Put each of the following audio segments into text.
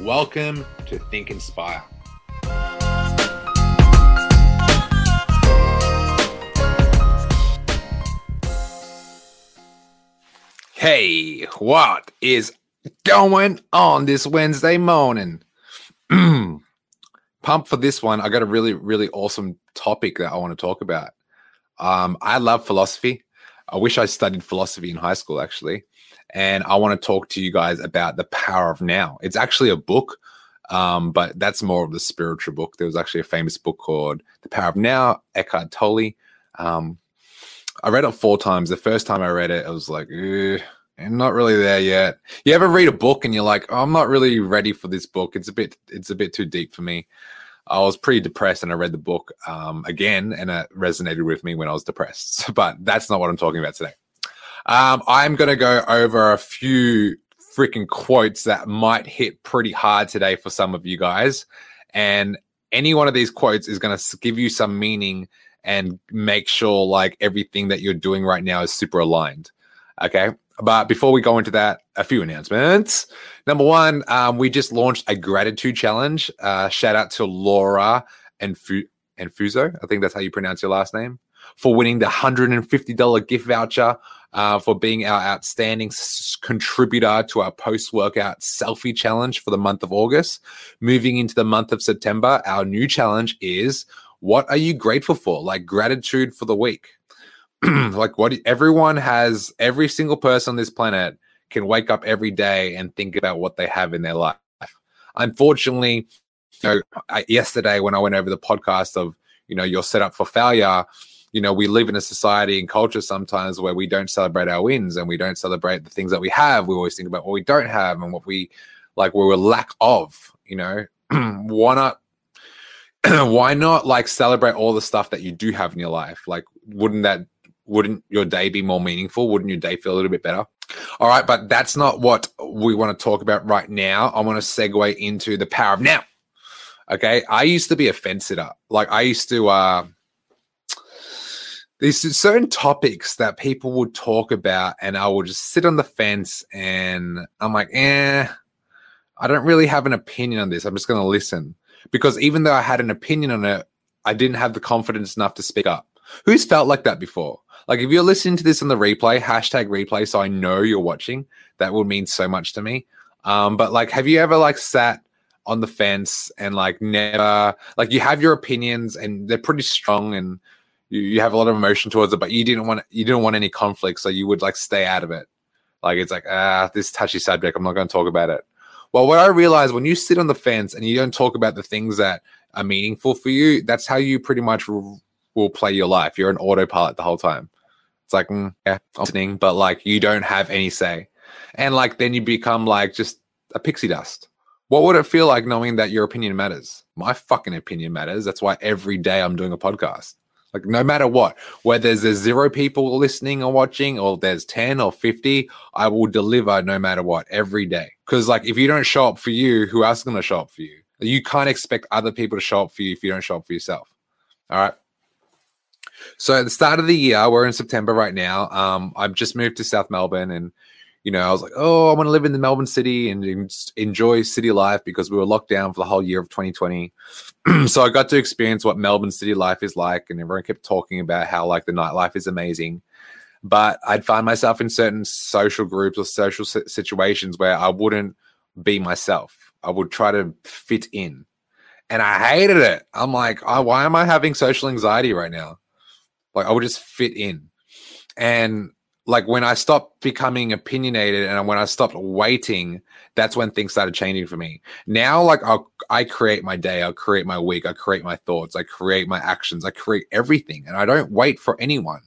Welcome to Think Inspire. Hey, what is going on this Wednesday morning? Pump for this one. I got a really, really awesome topic that I want to talk about. Um, I love philosophy. I wish I studied philosophy in high school, actually and I want to talk to you guys about the power of now. It's actually a book, um, but that's more of the spiritual book. There was actually a famous book called The Power of Now, Eckhart Tolle. Um, I read it four times. The first time I read it, I was like, I'm not really there yet. You ever read a book and you're like, oh, I'm not really ready for this book. It's a bit, it's a bit too deep for me. I was pretty depressed and I read the book um, again and it resonated with me when I was depressed. But that's not what I'm talking about today. Um, I'm going to go over a few freaking quotes that might hit pretty hard today for some of you guys. And any one of these quotes is going to give you some meaning and make sure like everything that you're doing right now is super aligned. Okay. But before we go into that, a few announcements. Number one, um, we just launched a gratitude challenge. Uh, shout out to Laura and Fu- and Fuso. I think that's how you pronounce your last name for winning the $150 gift voucher uh, for being our outstanding s- contributor to our post workout selfie challenge for the month of August. Moving into the month of September, our new challenge is what are you grateful for? Like gratitude for the week. like what everyone has, every single person on this planet can wake up every day and think about what they have in their life. Unfortunately, you know, I, yesterday when I went over the podcast of, you know, you're set up for failure, you know, we live in a society and culture sometimes where we don't celebrate our wins and we don't celebrate the things that we have. We always think about what we don't have and what we like, we are lack of, you know, why not? why not like celebrate all the stuff that you do have in your life? Like, wouldn't that, wouldn't your day be more meaningful? Wouldn't your day feel a little bit better? All right, but that's not what we want to talk about right now. I want to segue into the power of now. Okay. I used to be a fence sitter. Like, I used to, uh, there's certain topics that people would talk about, and I will just sit on the fence and I'm like, eh, I don't really have an opinion on this. I'm just going to listen because even though I had an opinion on it, I didn't have the confidence enough to speak up. Who's felt like that before? Like, if you're listening to this on the replay, hashtag replay, so I know you're watching, that would mean so much to me. Um, but like, have you ever like sat on the fence and like never, like, you have your opinions and they're pretty strong and you, you have a lot of emotion towards it, but you didn't want you didn't want any conflict, so you would like stay out of it. Like it's like ah, this touchy subject. I'm not going to talk about it. Well, what I realized when you sit on the fence and you don't talk about the things that are meaningful for you, that's how you pretty much will play your life. You're an autopilot the whole time. It's like mm, yeah, listening, but like you don't have any say, and like then you become like just a pixie dust. What would it feel like knowing that your opinion matters? My fucking opinion matters. That's why every day I'm doing a podcast. Like no matter what, whether there's zero people listening or watching, or there's 10 or 50, I will deliver no matter what every day. Because like if you don't show up for you, who else is gonna show up for you? You can't expect other people to show up for you if you don't show up for yourself. All right. So at the start of the year, we're in September right now. Um, I've just moved to South Melbourne and you know, I was like, oh, I want to live in the Melbourne city and enjoy city life because we were locked down for the whole year of 2020. so I got to experience what Melbourne city life is like, and everyone kept talking about how like the nightlife is amazing. But I'd find myself in certain social groups or social situations where I wouldn't be myself. I would try to fit in, and I hated it. I'm like, oh, why am I having social anxiety right now? Like I would just fit in, and like when I stopped becoming opinionated and when I stopped waiting, that's when things started changing for me. Now, like I'll, I create my day, I create my week, I create my thoughts, I create my actions, I create everything, and I don't wait for anyone.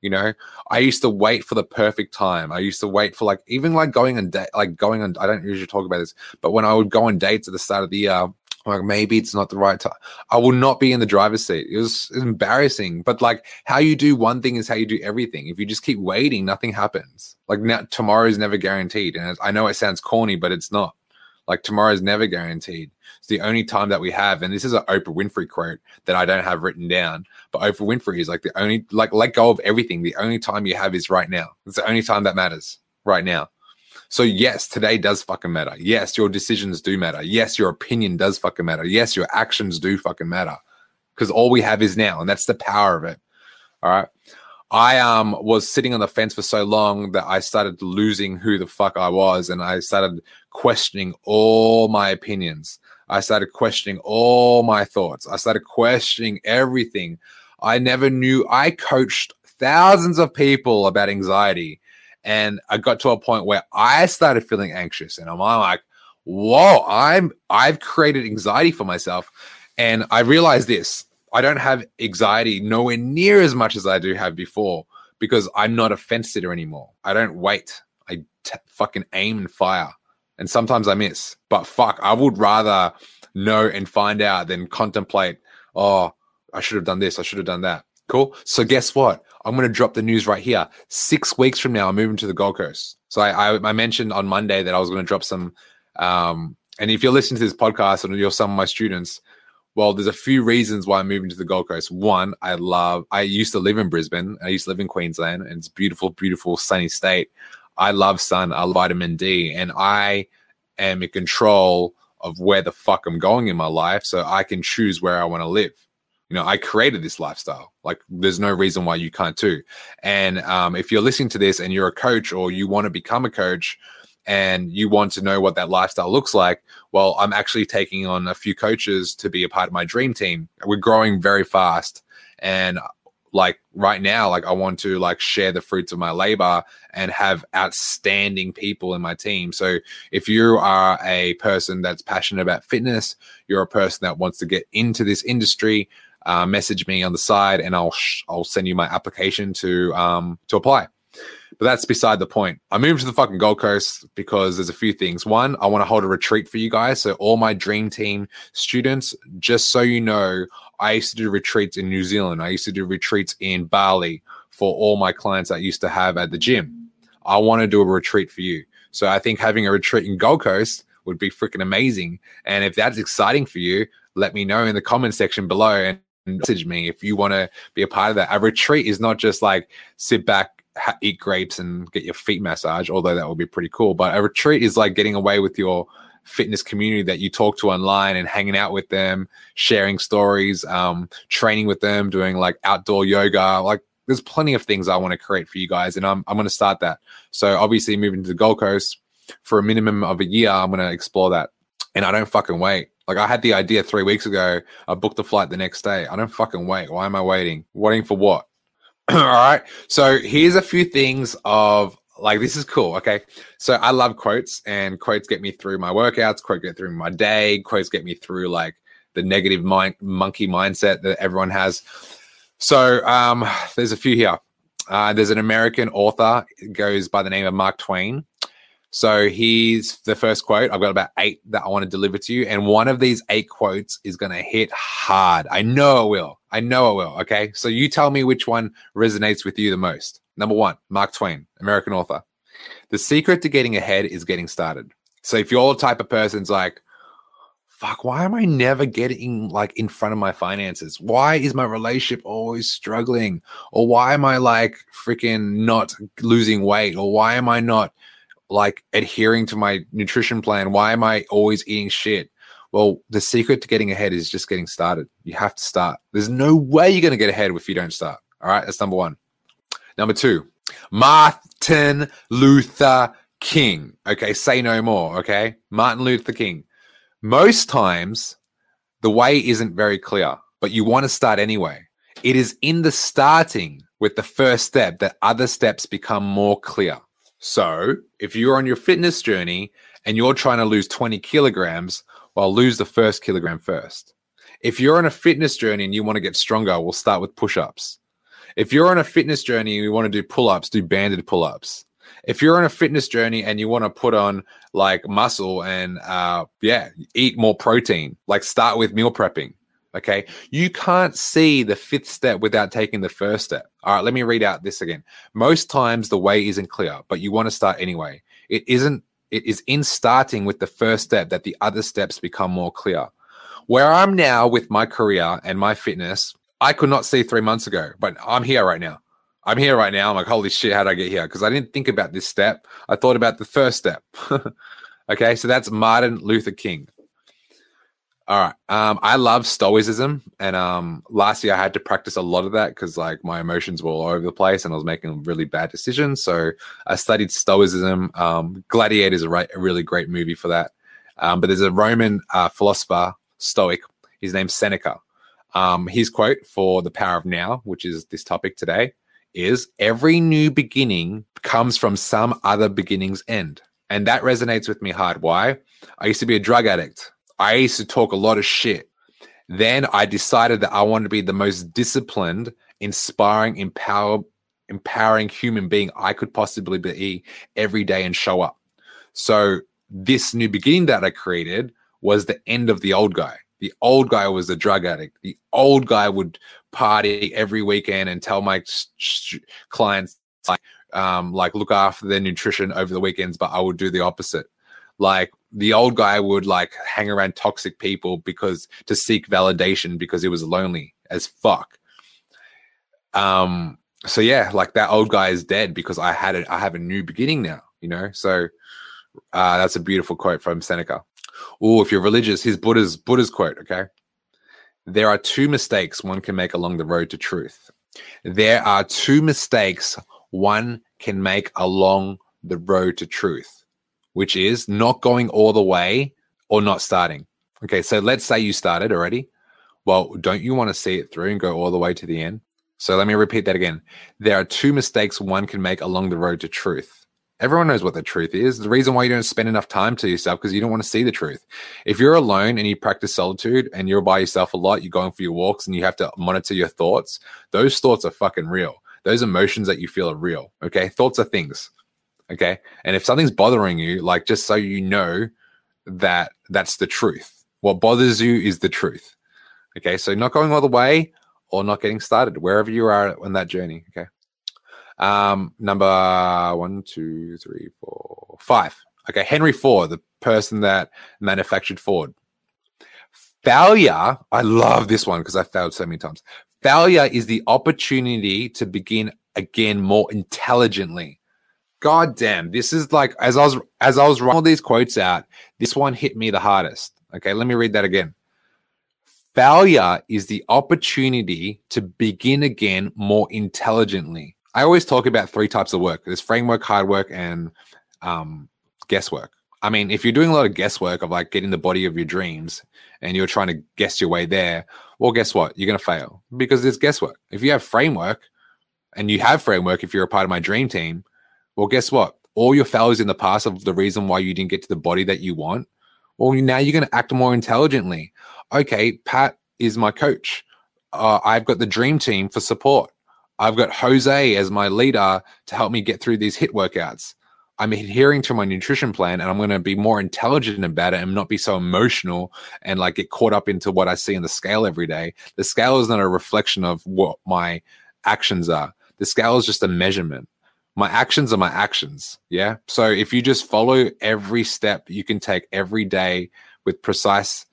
You know, I used to wait for the perfect time. I used to wait for like even like going on date, like going on. I don't usually talk about this, but when I would go on dates at the start of the year, like maybe it's not the right time. I will not be in the driver's seat. It was embarrassing. But like how you do one thing is how you do everything. If you just keep waiting, nothing happens. Like now, tomorrow is never guaranteed. And I know it sounds corny, but it's not. Like tomorrow is never guaranteed. It's the only time that we have. And this is an Oprah Winfrey quote that I don't have written down. But Oprah Winfrey is like the only like let go of everything. The only time you have is right now. It's the only time that matters right now. So yes, today does fucking matter. Yes, your decisions do matter. Yes, your opinion does fucking matter. Yes, your actions do fucking matter. Because all we have is now, and that's the power of it. All right. I um was sitting on the fence for so long that I started losing who the fuck I was, and I started questioning all my opinions. I started questioning all my thoughts. I started questioning everything. I never knew. I coached thousands of people about anxiety, and I got to a point where I started feeling anxious, and I'm like, "Whoa, I'm I've created anxiety for myself," and I realized this I don't have anxiety nowhere near as much as I do have before because I'm not a fence sitter anymore. I don't wait. I t- fucking aim and fire. And sometimes I miss. But fuck, I would rather know and find out than contemplate, oh, I should have done this. I should have done that. Cool. So guess what? I'm going to drop the news right here. Six weeks from now, I'm moving to the Gold Coast. So I, I, I mentioned on Monday that I was going to drop some. Um, and if you're listening to this podcast and you're some of my students, well, there's a few reasons why I'm moving to the Gold Coast. One, I love, I used to live in Brisbane. I used to live in Queensland, and it's beautiful, beautiful, sunny state. I love sun, I love vitamin D, and I am in control of where the fuck I'm going in my life. So I can choose where I want to live. You know, I created this lifestyle. Like, there's no reason why you can't too. And um, if you're listening to this and you're a coach or you want to become a coach, and you want to know what that lifestyle looks like, well, I'm actually taking on a few coaches to be a part of my dream team. We're growing very fast. And like right now, like I want to like share the fruits of my labor and have outstanding people in my team. So if you are a person that's passionate about fitness, you're a person that wants to get into this industry, uh, message me on the side and I'll sh- I'll send you my application to um to apply. But that's beside the point. I moved to the fucking Gold Coast because there's a few things. One, I want to hold a retreat for you guys. So, all my dream team students, just so you know, I used to do retreats in New Zealand. I used to do retreats in Bali for all my clients I used to have at the gym. I want to do a retreat for you. So, I think having a retreat in Gold Coast would be freaking amazing. And if that's exciting for you, let me know in the comment section below and message me if you want to be a part of that. A retreat is not just like sit back, ha- eat grapes and get your feet massage, although that would be pretty cool. But a retreat is like getting away with your fitness community that you talk to online and hanging out with them, sharing stories, um, training with them, doing like outdoor yoga. Like there's plenty of things I want to create for you guys, and I'm I'm going to start that. So obviously, moving to the Gold Coast for a minimum of a year, I'm going to explore that, and I don't fucking wait. Like I had the idea three weeks ago. I booked the flight the next day. I don't fucking wait. Why am I waiting? Waiting for what? All right. So here's a few things of like this is cool. Okay. So I love quotes and quotes get me through my workouts, quotes get through my day, quotes get me through like the negative mind monkey mindset that everyone has. So um there's a few here. Uh, there's an American author goes by the name of Mark Twain. So here's the first quote. I've got about eight that I want to deliver to you. And one of these eight quotes is going to hit hard. I know it will. I know it will. Okay. So you tell me which one resonates with you the most. Number one, Mark Twain, American author. The secret to getting ahead is getting started. So if you're the type of person's like, fuck, why am I never getting like in front of my finances? Why is my relationship always struggling? Or why am I like freaking not losing weight? Or why am I not like adhering to my nutrition plan? Why am I always eating shit? Well, the secret to getting ahead is just getting started. You have to start. There's no way you're going to get ahead if you don't start. All right, that's number one. Number two, Martin Luther King. Okay, say no more. Okay, Martin Luther King. Most times, the way isn't very clear, but you want to start anyway. It is in the starting with the first step that other steps become more clear. So, if you're on your fitness journey and you're trying to lose 20 kilograms, well, lose the first kilogram first. If you're on a fitness journey and you want to get stronger, we'll start with push ups. If you're on a fitness journey and you want to do pull ups, do banded pull ups. If you're on a fitness journey and you want to put on like muscle and uh, yeah, eat more protein, like start with meal prepping. Okay. You can't see the fifth step without taking the first step. All right. Let me read out this again. Most times the way isn't clear, but you want to start anyway. It isn't, it is in starting with the first step that the other steps become more clear. Where I'm now with my career and my fitness, I could not see three months ago, but I'm here right now. I'm here right now. I'm like, holy shit, how did I get here? Because I didn't think about this step. I thought about the first step. okay, so that's Martin Luther King. All right. Um, I love stoicism, and um, last year I had to practice a lot of that because like my emotions were all over the place, and I was making really bad decisions. So I studied stoicism. Um, Gladiator is a, a really great movie for that. Um, but there's a Roman uh, philosopher, Stoic. His name's Seneca. Um, his quote for the power of now, which is this topic today, is every new beginning comes from some other beginning's end. And that resonates with me hard. Why? I used to be a drug addict. I used to talk a lot of shit. Then I decided that I wanted to be the most disciplined, inspiring, empower, empowering human being I could possibly be every day and show up. So this new beginning that I created was the end of the old guy. The old guy was a drug addict. The old guy would party every weekend and tell my clients like um, like look after their nutrition over the weekends, but I would do the opposite. Like the old guy would like hang around toxic people because to seek validation because he was lonely as fuck. Um. So yeah, like that old guy is dead because I had it. I have a new beginning now. You know. So uh, that's a beautiful quote from Seneca. Oh, if you're religious, here's Buddha's Buddha's quote. Okay, there are two mistakes one can make along the road to truth. There are two mistakes one can make along the road to truth, which is not going all the way or not starting. Okay, so let's say you started already. Well, don't you want to see it through and go all the way to the end? So let me repeat that again. There are two mistakes one can make along the road to truth. Everyone knows what the truth is. The reason why you don't spend enough time to yourself because you don't want to see the truth. If you're alone and you practice solitude and you're by yourself a lot, you're going for your walks and you have to monitor your thoughts. Those thoughts are fucking real. Those emotions that you feel are real. Okay, thoughts are things. Okay, and if something's bothering you, like just so you know that that's the truth. What bothers you is the truth. Okay, so not going all the way or not getting started, wherever you are on that journey. Okay. Um, number one, two, three, four, five. Okay, Henry Ford, the person that manufactured Ford. Failure, I love this one because I failed so many times. Failure is the opportunity to begin again more intelligently. God damn, this is like as I was as I was writing all these quotes out, this one hit me the hardest. Okay, let me read that again. Failure is the opportunity to begin again more intelligently. I always talk about three types of work. There's framework, hard work, and um, guesswork. I mean, if you're doing a lot of guesswork of like getting the body of your dreams and you're trying to guess your way there, well, guess what? You're to fail because it's guesswork. If you have framework and you have framework, if you're a part of my dream team, well, guess what? All your failures in the past of the reason why you didn't get to the body that you want, well, now you're going to act more intelligently. Okay, Pat is my coach. Uh, I've got the dream team for support. I've got Jose as my leader to help me get through these HIIT workouts. I'm adhering to my nutrition plan and I'm going to be more intelligent about it and not be so emotional and like get caught up into what I see in the scale every day. The scale is not a reflection of what my actions are. The scale is just a measurement. My actions are my actions. Yeah. So if you just follow every step you can take every day with precise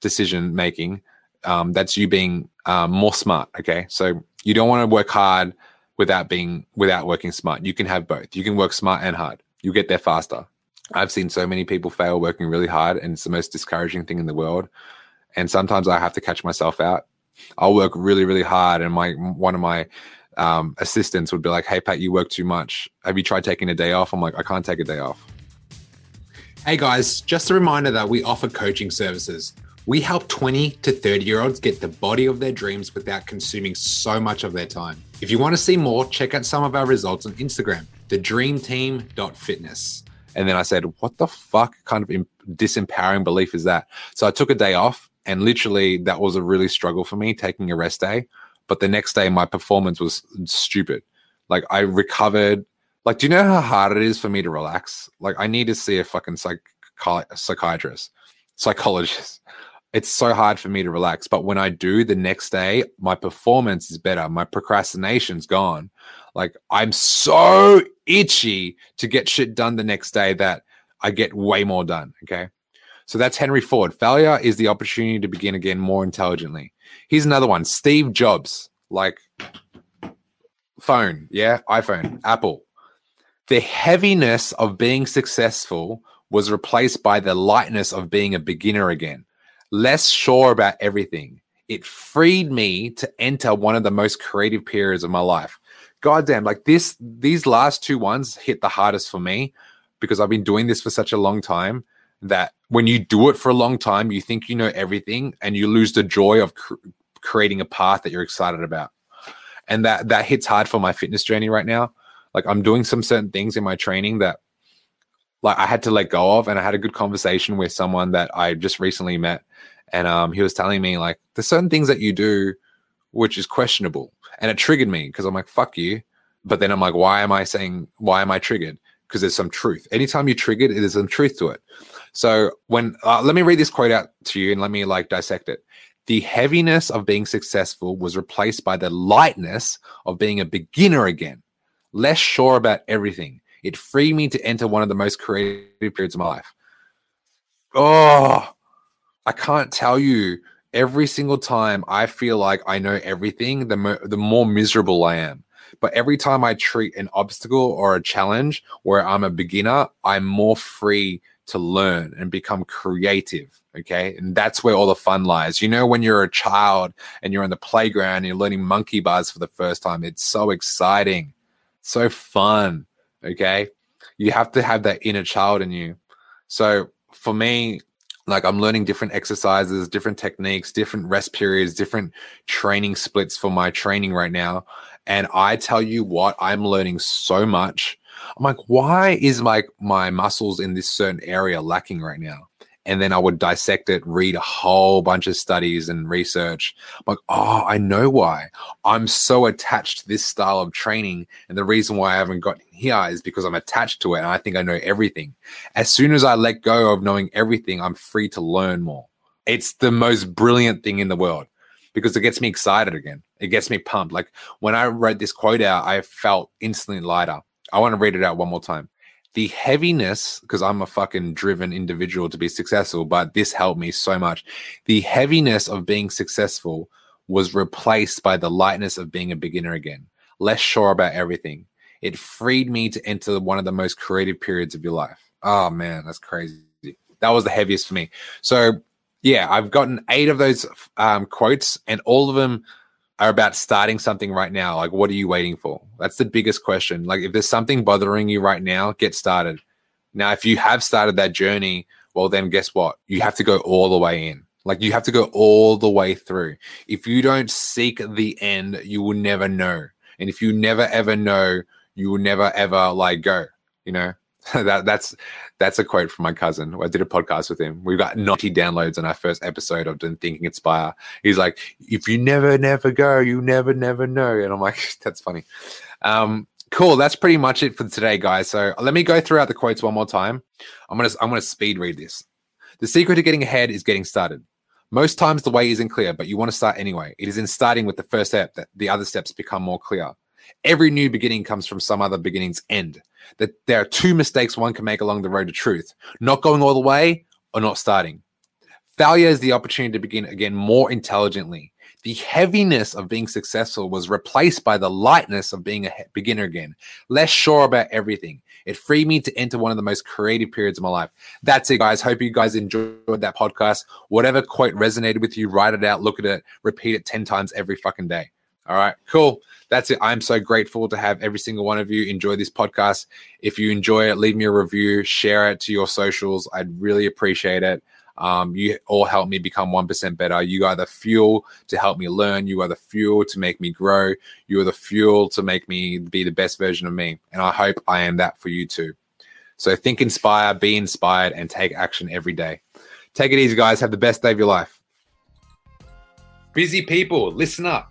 decision making, um, that's you being um, more smart. Okay. So you don't want to work hard without being without working smart. You can have both. You can work smart and hard. You get there faster. I've seen so many people fail working really hard, and it's the most discouraging thing in the world. And sometimes I have to catch myself out. I'll work really, really hard, and my one of my um, assistants would be like, "Hey, Pat, you work too much. Have you tried taking a day off?" I'm like, "I can't take a day off." Hey guys, just a reminder that we offer coaching services. We help 20 to 30 year olds get the body of their dreams without consuming so much of their time. If you want to see more, check out some of our results on Instagram, thedreamteam.fitness. And then I said, What the fuck kind of disempowering belief is that? So I took a day off, and literally that was a really struggle for me taking a rest day. But the next day my performance was stupid. Like I recovered. Like, do you know how hard it is for me to relax? Like, I need to see a fucking psych- psychiatrist, psychologist. It's so hard for me to relax. But when I do the next day, my performance is better. My procrastination's gone. Like, I'm so itchy to get shit done the next day that I get way more done. Okay. So that's Henry Ford. Failure is the opportunity to begin again more intelligently. Here's another one Steve Jobs, like phone, yeah, iPhone, Apple. The heaviness of being successful was replaced by the lightness of being a beginner again, less sure about everything. It freed me to enter one of the most creative periods of my life. Goddamn, like this, these last two ones hit the hardest for me because I've been doing this for such a long time that when you do it for a long time, you think you know everything and you lose the joy of cr- creating a path that you're excited about. And that that hits hard for my fitness journey right now. Like I'm doing some certain things in my training that like I had to let go of and I had a good conversation with someone that I just recently met. And um he was telling me like there's certain things that you do which is questionable. And it triggered me because I'm like fuck you. But then I'm like why am I saying why am I triggered? Because there's some truth. Anytime you triggered there's some truth to it so when uh, let me read this quote out to you and let me like dissect it. The heaviness of being successful was replaced by the lightness of being a beginner again, less sure about everything. It freed me to enter one of the most creative periods of my life. Oh, I can't tell you every single time I feel like I know everything, the, mo- the more miserable I am. But every time I treat an obstacle or a challenge where I'm a beginner, I'm more free to learn and become creative. Okay. And that's where all the fun lies. You know, when you're a child and you're on the playground and you're learning monkey bars for the first time, it's so exciting, so fun. Okay. You have to have that inner child in you. So for me, like I'm learning different exercises, different techniques, different rest periods, different training splits for my training right now. And I tell you what, I'm learning so much I'm like, why is my my muscles in this certain area lacking right now? And then I would dissect it, read a whole bunch of studies and research. I'm like, oh, I know why. I'm so attached to this style of training. And the reason why I haven't gotten here is because I'm attached to it and I think I know everything. As soon as I let go of knowing everything, I'm free to learn more. It's the most brilliant thing in the world because it gets me excited again. It gets me pumped. Like when I wrote this quote out, I felt instantly lighter. I want to read it out one more time. The heaviness, because I'm a fucking driven individual to be successful, but this helped me so much. The heaviness of being successful was replaced by the lightness of being a beginner again, less sure about everything. It freed me to enter one of the most creative periods of your life. Oh man, that's crazy. That was the heaviest for me. So, yeah, I've gotten eight of those um, quotes, and all of them are about starting something right now, like what are you waiting for? That's the biggest question. Like if there's something bothering you right now, get started. Now, if you have started that journey, well, then guess what? You have to go all the way in. Like you have to go all the way through. If you don't seek the end, you will never know. And if you never ever know, you will never ever like go, you know? that that's that's a quote from my cousin. I did a podcast with him. We've got 90 downloads on our first episode of Thinking Inspire. He's like, if you never, never go, you never, never know. And I'm like, that's funny. Um, cool. That's pretty much it for today, guys. So let me go throughout the quotes one more time. I'm gonna I'm gonna speed read this. The secret to getting ahead is getting started. Most times the way isn't clear, but you want to start anyway. It is in starting with the first step that the other steps become more clear. Every new beginning comes from some other beginning's end. That there are two mistakes one can make along the road to truth not going all the way or not starting. Failure is the opportunity to begin again more intelligently. The heaviness of being successful was replaced by the lightness of being a beginner again, less sure about everything. It freed me to enter one of the most creative periods of my life. That's it, guys. Hope you guys enjoyed that podcast. Whatever quote resonated with you, write it out, look at it, repeat it 10 times every fucking day. All right, cool. That's it. I'm so grateful to have every single one of you enjoy this podcast. If you enjoy it, leave me a review, share it to your socials. I'd really appreciate it. Um, you all help me become 1% better. You are the fuel to help me learn. You are the fuel to make me grow. You are the fuel to make me be the best version of me. And I hope I am that for you too. So think inspire, be inspired, and take action every day. Take it easy, guys. Have the best day of your life. Busy people, listen up.